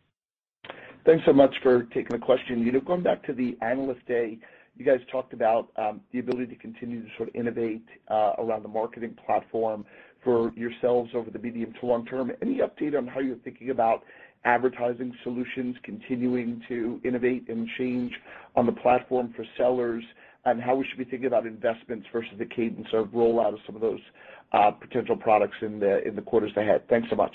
Thanks so much for taking the question. You know, going back to the Analyst Day, you guys talked about um, the ability to continue to sort of innovate uh, around the marketing platform for yourselves over the medium to long term. Any update on how you're thinking about advertising solutions continuing to innovate and change on the platform for sellers, and how we should be thinking about investments versus the cadence of rollout of some of those uh, potential products in the quarters ahead? Thanks so much.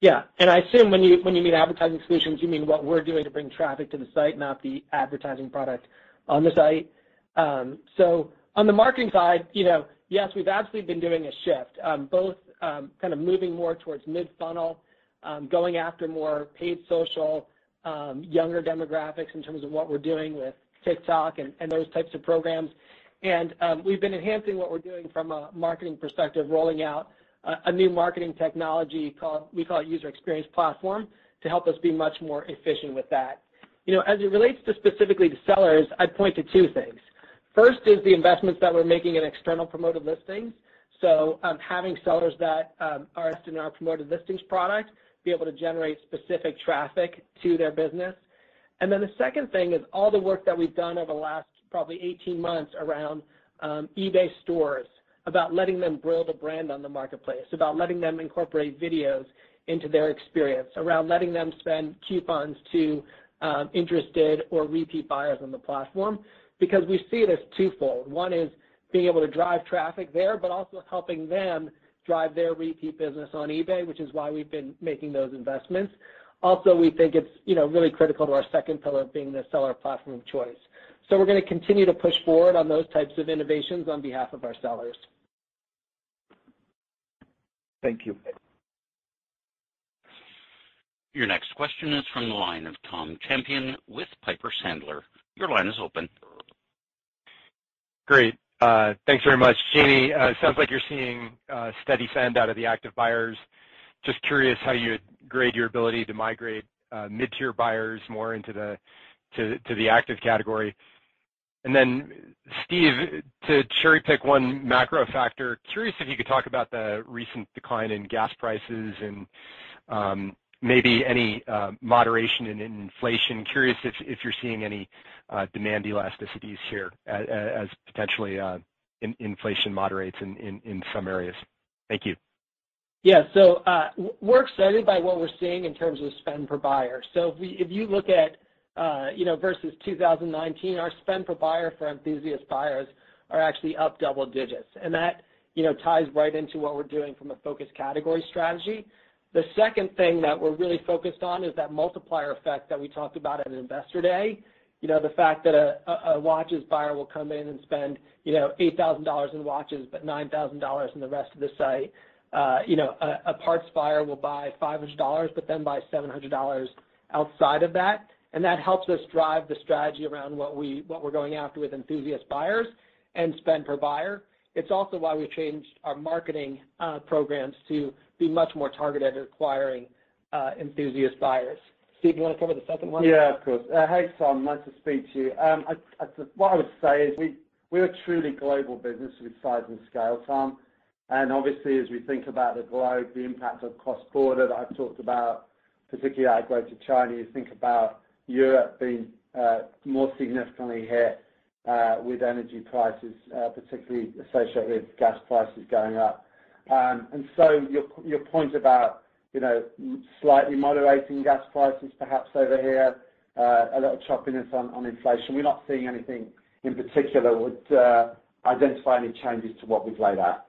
Yeah. And I assume when you when you mean advertising solutions, you mean what we're doing to bring traffic to the site, not the advertising product on the site. Um, so on the marketing side, you know, yes, we've absolutely been doing a shift, um, both um, kind of moving more towards mid-funnel, Um, going after more paid social, um, younger demographics in terms of what we're doing with TikTok and those types of programs. And um, we've been enhancing what we're doing from a marketing perspective, rolling out a new marketing technology called we call it User Experience Platform to help us be much more efficient with that. You know, as it relates to specifically to sellers, I'd point to two things. First is the investments that we're making in external Promoted Listings. So having sellers that are in our Promoted Listings product be able to generate specific traffic to their business. And then the second thing is all the work that we've done over the last probably 18 months around um, eBay Stores, about letting them build a brand on the marketplace, about letting them incorporate videos into their experience, around letting them spend coupons to um, interested or repeat buyers on the platform. Because we see it as twofold. One is being able to drive traffic there, but also helping them drive their repeat business on eBay, which is why we've been making those investments. Also, we think it's, you know, really critical to our second pillar being the seller platform of choice. So we're gonna continue to push forward on those types of innovations on behalf of our sellers. Thank you. Your next question is from the line of Tom Champion with Piper Sandler. Your line is open. Great. Uh, thanks very much. Jamie, it sounds like you're seeing uh steady send out of the active buyers. Just curious how you would grade your ability to migrate uh, mid-tier buyers more into the active category. And then Steve, to cherry-pick one macro factor, curious if you could talk about the recent decline in gas prices and um, maybe any uh, moderation in inflation. Curious if you're seeing any uh, demand elasticities here as potentially uh, inflation moderates in some areas. Thank you. Yeah. So we're excited by what we're seeing in terms of spend per buyer. So if you look at, you know, versus 2019, our spend per buyer for enthusiast buyers are actually up double digits. And that, you know, ties right into what we're doing from a focus category strategy. The second thing that we're really focused on is that multiplier effect that we talked about at Investor Day. You know, the fact that a watches buyer will come in and spend, you know, $8,000 in watches, but $9,000 in the rest of the site. Uh, you know, a parts buyer will buy $500, but then buy $700 outside of that. And that helps us drive the strategy around what we're going after with enthusiast buyers and spend per buyer. It's also why we changed our marketing uh, programs to be much more targeted at acquiring uh, enthusiast buyers. Steve, you wanna cover the second one? Yeah, of course. Uh, hey, Tom. Nice to speak to you. Um, what I would say is we're a truly global business with size and scale, Tom. And obviously, as we think about the globe, the impact of cross-border that I've talked about, particularly out of Greater China, you think about Europe being uh, more significantly hit with energy prices, particularly associated with gas prices going up. Um, your your point about, you know, slightly moderating gas prices perhaps over here, uh, a little choppiness on inflation. We're not seeing anything in particular would uh, identify any changes to what we've laid out.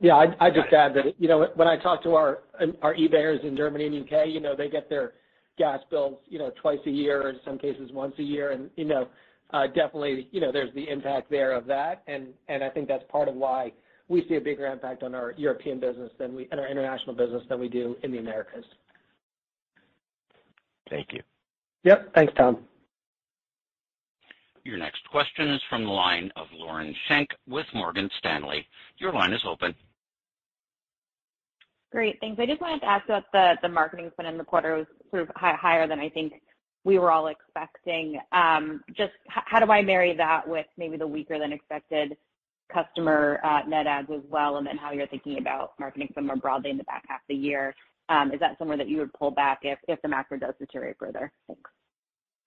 Yeah. I'd just add that, you know, when I talk to our um, eBayers in Germany and U.K., you know, they get their gas bills, you know, twice a year, in some cases once a year. And you know, uh, definitely, you know, there's the impact there of that. And I think that's part of why we see a bigger impact on our European business than we and our international business than we do in the Americas. Thank you. Yep. Thanks, Tom. Your next question is from the line of Lauren Schenk with Morgan Stanley. Your line is open. Great. Thanks. I just wanted to ask about the marketing spend in the quarter. It was sort of higher than I think we were all expecting. Um, just how do I marry that with maybe the weaker than expected customer uh, net adds as well, and then how you're thinking about marketing spend more broadly in the back half of the year? Um, is that somewhere that you would pull back if the macro does deteriorate further? Thanks.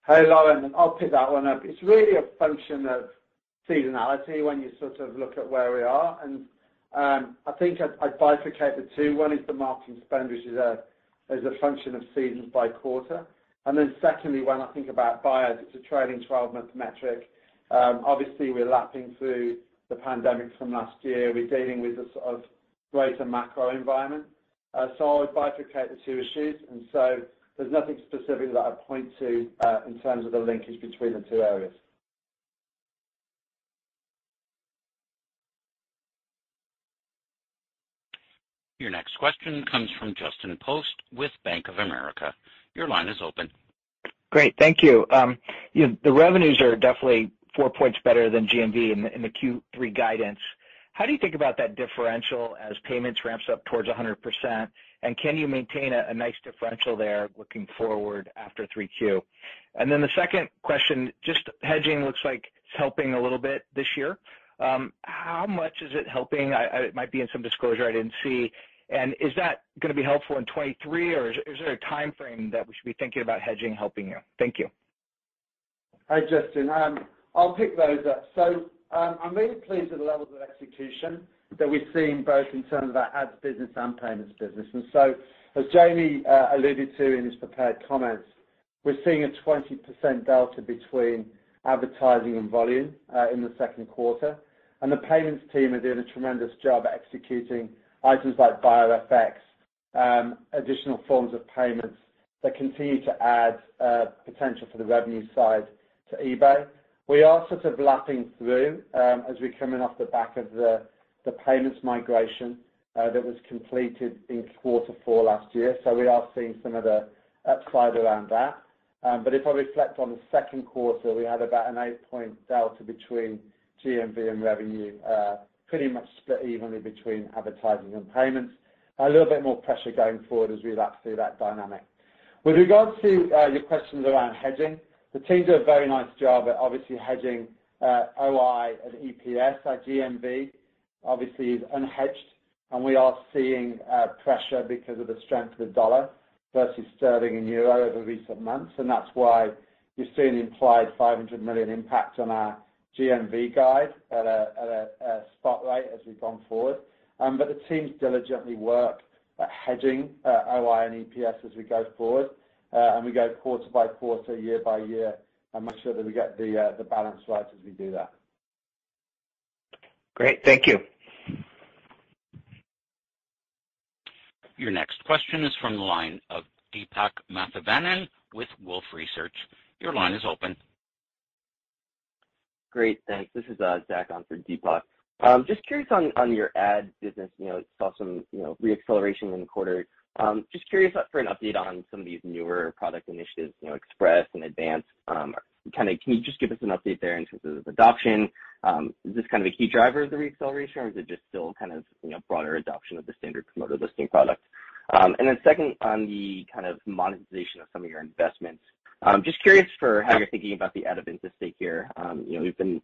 Hey, Lauren, I'll pick that one up. It's really a function of seasonality when you sort of look at where we are. And um, I think I'd bifurcate the two. One is the marketing spend, which is a function of seasons by quarter. And then secondly, when I think about buyers, it's a trailing 12-month metric. Um, obviously, we're lapping through the pandemic from last year. We're dealing with a sort of greater macro environment. Uh, so I would bifurcate the two issues. And so there's nothing specific that I'd point to uh, in terms of the linkage between the two areas. Your next question comes from Justin Post with Bank of America. Your line is open. Great. Thank you. Um, you know, the revenues are definitely four points better than GMV in the Q3 guidance. How do you think about that differential as payments ramps up towards 100%? And can you maintain a nice differential there looking forward after 3Q? And then the second question, just hedging looks like it's helping a little bit this year. Um, how much is it helping? It might be in some disclosure I didn't see. And is that gonna be helpful in 2023, or is there a timeframe that we should be thinking about hedging helping you? Thank you. Hi, Justin. Um, I'll pick those up. So um I'm really pleased with the levels of execution that we're seeing both in terms of our ads business and payments business. And so as Jamie uh, alluded to in his prepared comments, we're seeing a 20% delta between advertising and volume uh, in the second quarter. And the payments team are doing a tremendous job executing items like Buyer FX, um, additional forms of payments that continue to add uh, potential for the revenue side to eBay. We are sort of lapping through um, as we're coming off the back of the payments migration uh, that was completed in quarter four last year. So we are seeing some of the upside around that. Um but if I reflect on the second quarter, we had about an 8-point delta between GMV and revenue, uh, pretty much split evenly between advertising and payments. A little bit more pressure going forward as we lap through that dynamic. With regards to uh, your questions around hedging, the team do a very nice job at obviously hedging uh, OI and EPS. Our GMV obviously is unhedged, and we are seeing uh, pressure because of the strength of the dollar versus sterling and euro over recent months. And that's why you're seeing implied $500 million impact on our GMV guide at a spot rate as we've gone forward. Um but the teams diligently work at hedging uh, OI and EPS as we go forward. Uh, and we go quarter by quarter, year by year, and make sure that we get the uh, the balance right as we do that. Great. Thank you. Your next question is from the line of Deepak Mathivanan with Wolfe Research. Your line is open. Great. Thanks. This is uh, Zach on for Deepak. Um just curious on on your ad business, you know, saw some, you know, re-acceleration in the quarter. Just curious for an update on some of these newer product initiatives, you know, Express and Advanced. Um Kinda can you just give us an update there in terms of adoption? Um is this kind of a key driver of the re-acceleration, or is it just still kind of, you know, broader adoption of the standard Promoted listing product? Second, on the kind of monetization of some of your investments, Um just curious for how you're thinking about the Adevinta stake here. Um you know, we've been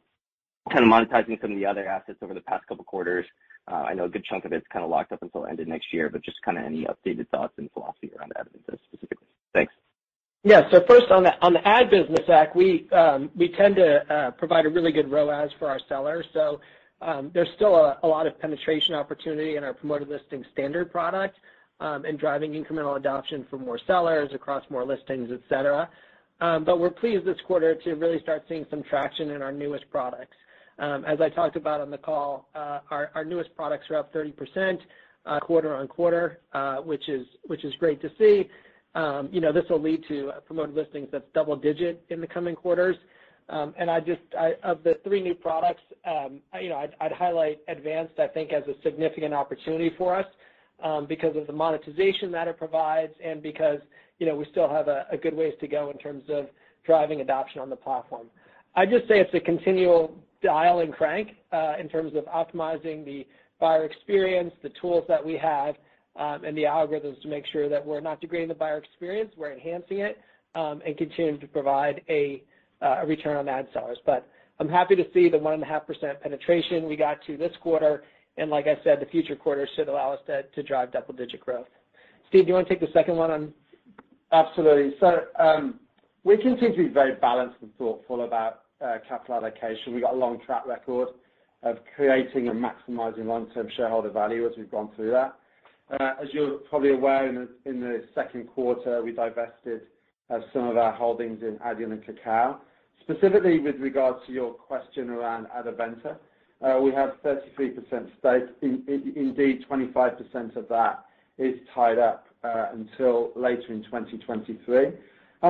kind of monetizing some of the other assets over the past couple quarters. I know a good chunk of it's kinda locked up until end of next year, but just kinda any updated thoughts and philosophy around Adevinta specifically. Thanks. Yeah. First on the on the ad business, Zach, we um we tend to provide a really good ROAS for our sellers. So um there's still a lot of penetration opportunity in our Promoted Listings Standard product, and driving incremental adoption for more sellers across more listings, et cetera. Um but we're pleased this quarter to really start seeing some traction in our newest products. Um, as I talked about on the call, uh, our newest products are up 30% uh, quarter-over-quarter, uh, which is great to see. Um, you know, this will lead to Promoted Listings that's double-digit in the coming quarters. Um and I just of the three new products, um, you know, I'd highlight Advanced, I think, as a significant opportunity for us, because of the monetization that it provides and because, you know, we still have a good ways to go in terms of driving adoption on the platform. I'd just say it's a continual dial and crank uh, in terms of optimizing the buyer experience, the tools that we have, um, and the algorithms to make sure that we're not degrading the buyer experience, we're enhancing it, um, and continuing to provide a uh, return on ad sellers. But I'm happy to see the 1.5% penetration we got to this quarter, and like I said, the future quarters should allow us to drive double-digit growth. Steve, do you wanna take the second one on? Absolutely. So um we continue to be very balanced and thoughtful about Uh, capital allocation. We've got a long track record of creating and maximizing long-term shareholder value as we've gone through that. Uh, as you're probably aware, in the second quarter, we divested uh, some of our holdings in Adyen and Kakao. Specifically with regards to your question around Adevinta, we have 33% stake. Indeed, 25% of that is tied up until later in 2023.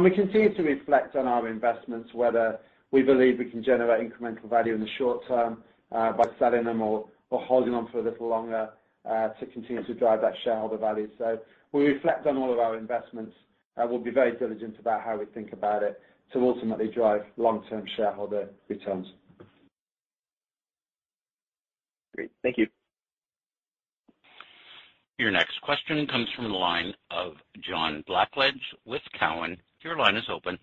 We continue to reflect on our investments, whether we believe we can generate incremental value in the short term uh, by selling them or holding on for a little longer uh, to continue to drive that shareholder value. So we reflect on all of our investments. We'll be very diligent about how we think about it to ultimately drive long-term shareholder returns. Great. Thank you. Your next question comes from the line of John Blackledge with Cowen. Your line is open.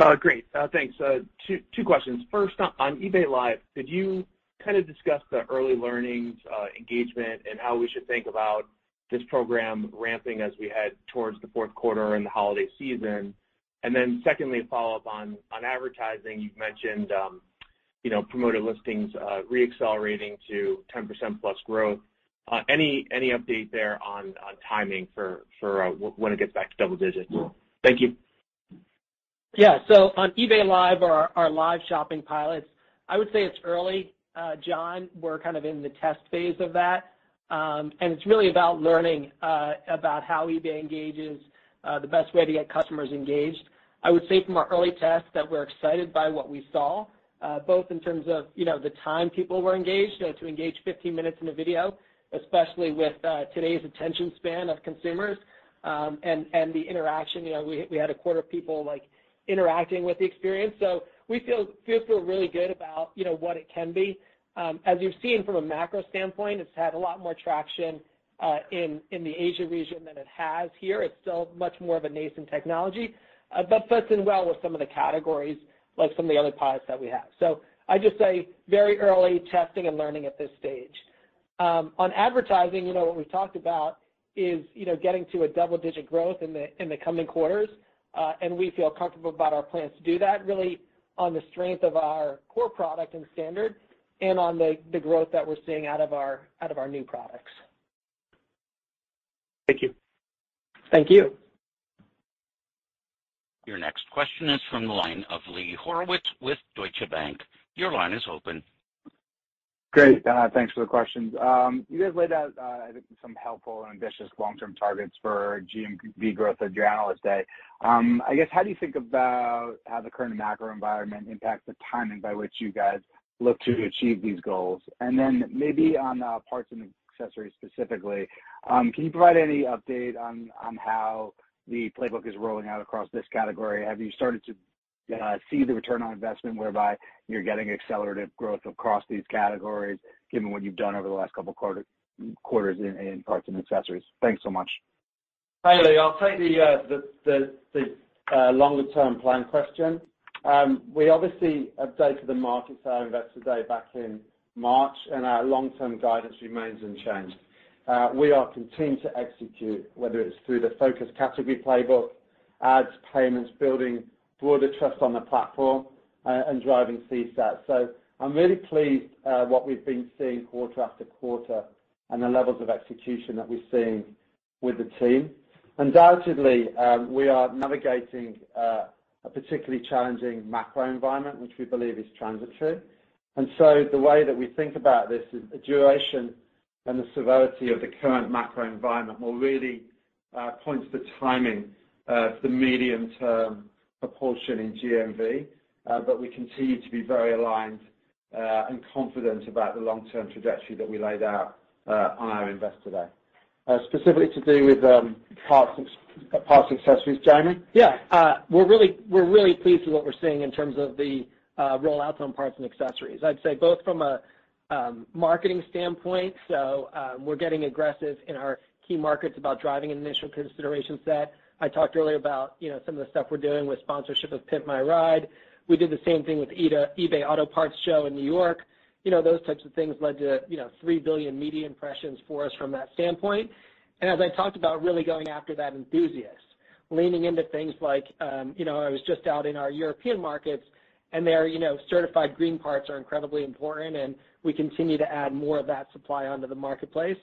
Uh, great. Uh, thanks. Uh, two questions. First, on eBay Live, could you kind of discuss the early learnings, engagement, and how we should think about this program ramping as we head towards the fourth quarter and the holiday season? And then secondly, a follow-up on on advertising. You've mentioned, um, you know, Promoted Listings re-accelerating to 10%+ plus growth. Uh any any update there on timing for for when it gets back to double digits? Thank you. Yeah. So on eBay Live or our live shopping pilots, I would say it's early, uh, John. We're kind of in the test phase of that. Um and it's really about learning uh, about how eBay engages, uh, the best way to get customers engaged. I would say from our early tests that we're excited by what we saw, both in terms of, you know, the time people were engaged. To engage 15 minutes in a video, especially with today's attention span of consumers, um, and the interaction. You know, we had a quarter of people, like, interacting with the experience. So we feel really good about, you know, what it can be. Um, as you've seen from a macro standpoint, it's had a lot more traction uh, in the Asia region than it has here. It's still much more of a nascent technology, uh, but fits in well with some of the categories like some of the other pilots that we have. So I'd just say very early testing and learning at this stage. Um, on advertising, you know, what we've talked about is, you know, getting to a double-digit growth in the coming quarters, Uh, and we feel comfortable about our plans to do that really on the strength of our core product and standard and on the growth that we're seeing out of our out of our new products. Thank you. Thank you. Your next question is from the line of Lee Horowitz with Deutsche Bank. Your line is open. Great. Uh, thanks for the questions. Um, you guys laid out, uh, I think some helpful and ambitious long-term targets for GMV growth at your Analyst Day. Um, I guess, how do you think about how the current macro environment impacts the timing by which you guys look to achieve these goals? And then maybe on uh, parts and accessories specifically, um, can you provide any update on how the playbook is rolling out across this category? Have you started to Uh, see the return on investment whereby you're getting accelerated growth across these categories given what you've done over the last couple quarters in parts and accessories? Thanks so much. Hi, Lee. I'll take the uh, uh, longer term plan question. Um, we obviously updated the markets at our Investor Day back in March, and our long-term guidance remains unchanged. We are continuing to execute, whether it's through the focus category playbook, ads, payments, building broader trust on the platform, uh, and driving CSAT. So I'm really pleased uh, what we've been seeing quarter after quarter and the levels of execution that we're seeing with the team. Undoubtedly, um, we are navigating uh, a particularly challenging macro environment, which we believe is transitory. And so the way that we think about this is the duration and the severity of the current macro environment will really point to the timing of the medium-term proportion in GMV. Uh, but we continue to be very aligned uh, and confident about the long-term trajectory that we laid out uh, on our Investor Day. Specifically to do with um, parts and accessories, Jamie? Yeah. We're really we're really pleased with what we're seeing in terms of the rollouts on parts and accessories. I'd say both from a um, marketing standpoint, so um, we're getting aggressive in our key markets about driving an initial consideration set. I talked earlier about, you know, some of the stuff we're doing with sponsorship of Pimp My Ride. We did the same thing with eBay Auto Parts Show in New York. You know, those types of things led to, you know, 3 billion media impressions for us from that standpoint. And as I talked about really going after that enthusiast, leaning into things like, um, you know, I was just out in our European markets, and there, you know, certified green parts are incredibly important, and we continue to add more of that supply onto the marketplace.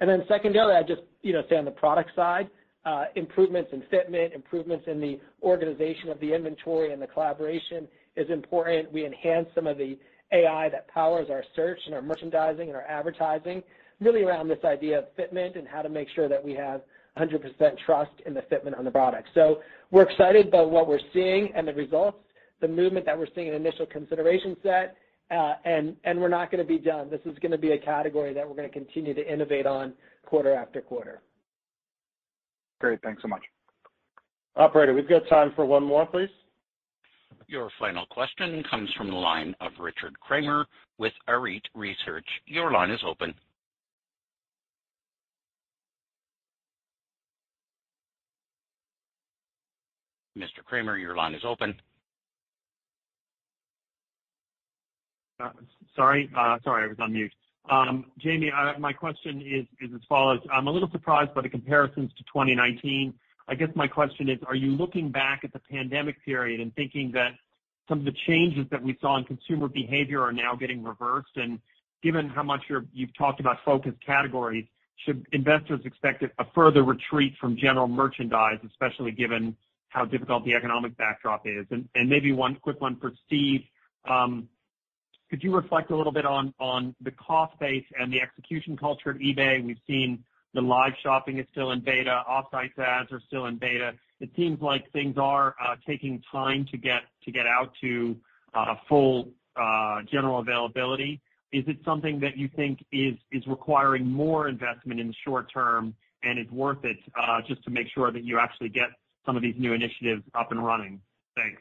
And then secondarily, I'd just, you know, say on the product side, Uh, improvements in fitment, improvements in the organization of the inventory and the collaboration is important. We enhance some of the AI that powers our search and our merchandising and our advertising, really around this idea of fitment and how to make sure that we have 100% trust in the fitment on the product. So we're excited about what we're seeing and the results, the movement that we're seeing in initial consideration set, uh, and and we're not gonna be done. This is gonna be a category that we're gonna continue to innovate on quarter after quarter. Great. Thanks so much. Operator, we've got time for one more, please. Your final question comes from the line of Richard Kramer with Arete Research. Your line is open. Mr. Kramer, your line is open. Uh, sorry, uh, Sorry, I was on mute. Um, Jamie, my question is as follows. I'm a little surprised by the comparisons to 2019. I guess my question is, are you looking back at the pandemic period and thinking that some of the changes that we saw in consumer behavior are now getting reversed? And given how much you've talked about focus categories, should investors expect a further retreat from general merchandise, especially given how difficult the economic backdrop is? Maybe one quick one for Steve. Um, Could you reflect a little bit on on the cost base and the execution culture at eBay? We've seen the live shopping is still in beta, off-site ads are still in beta. It seems like things are uh, taking time to get to get out to uh, full uh, general availability. Is it something that you think is is requiring more investment in the short term and is worth it, just to make sure that you actually get some of these new initiatives up and running? Thanks.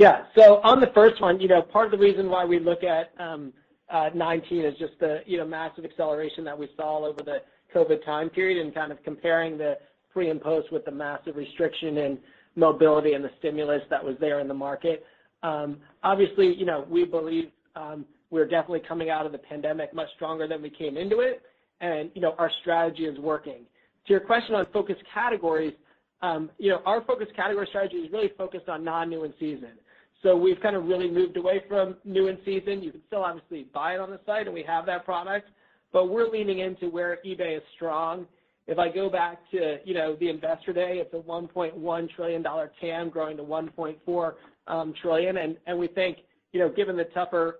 Yeah. So on the first one, you know, part of the reason why we look at um, uh, 2019 is just the, you know, massive acceleration that we saw over the COVID time period and kind of comparing the pre and post with the massive restriction in mobility and the stimulus that was there in the market. Um, obviously, you know, we believe um, we're definitely coming out of the pandemic much stronger than we came into it, and, you know, our strategy is working. To your question on focus categories, you know, our focus category strategy is really focused on non-new and season. So we've kind of really moved away from new in season. You can still obviously buy it on the site, and we have that product, but we're leaning into where eBay is strong. If I go back to, you know, the Investor Day, it's a $1.1 trillion TAM growing to $1.4 trillion. And we think, you know, given the tougher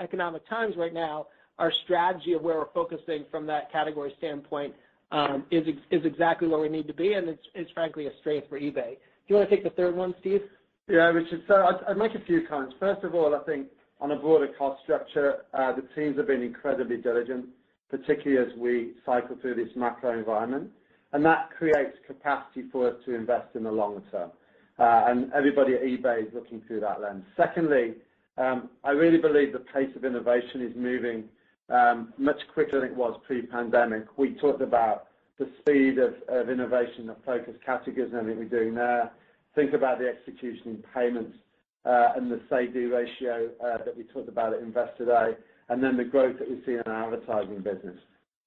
economic times right now, our strategy of where we're focusing from that category standpoint um is is exactly where we need to be, and it's frankly a strength for eBay. Do you wanna take the third one, Steve? Yeah, Richard. So I'd make a few comments. First of all, I think on a broader cost structure, uh, the teams have been incredibly diligent, particularly as we cycle through this macro environment, and that creates capacity for us to invest in the longer term. Uh and everybody at eBay is looking through that lens. Secondly, um, I really believe the pace of innovation is moving um, much quicker than it was pre-pandemic. We talked about the speed of innovation of focus categories and everything we're doing there. Think about the execution in payments, uh, and the say-do ratio uh, that we talked about at Investor Day. and then the growth that we see in our advertising business.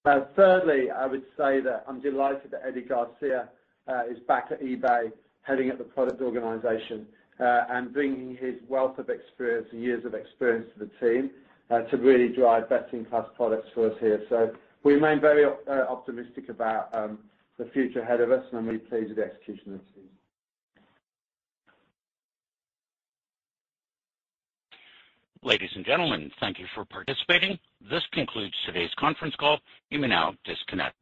Uh, thirdly, I would say that I'm delighted that Eddie Garcia is back at eBay, heading up the product organization, and bringing his wealth of experience and years of experience to the team, to really drive best-in-class products for us here. So we remain very optimistic about um, the future ahead of us, and I'm really pleased with the execution of the team. Ladies and gentlemen, thank you for participating. This concludes today's conference call. You may now disconnect.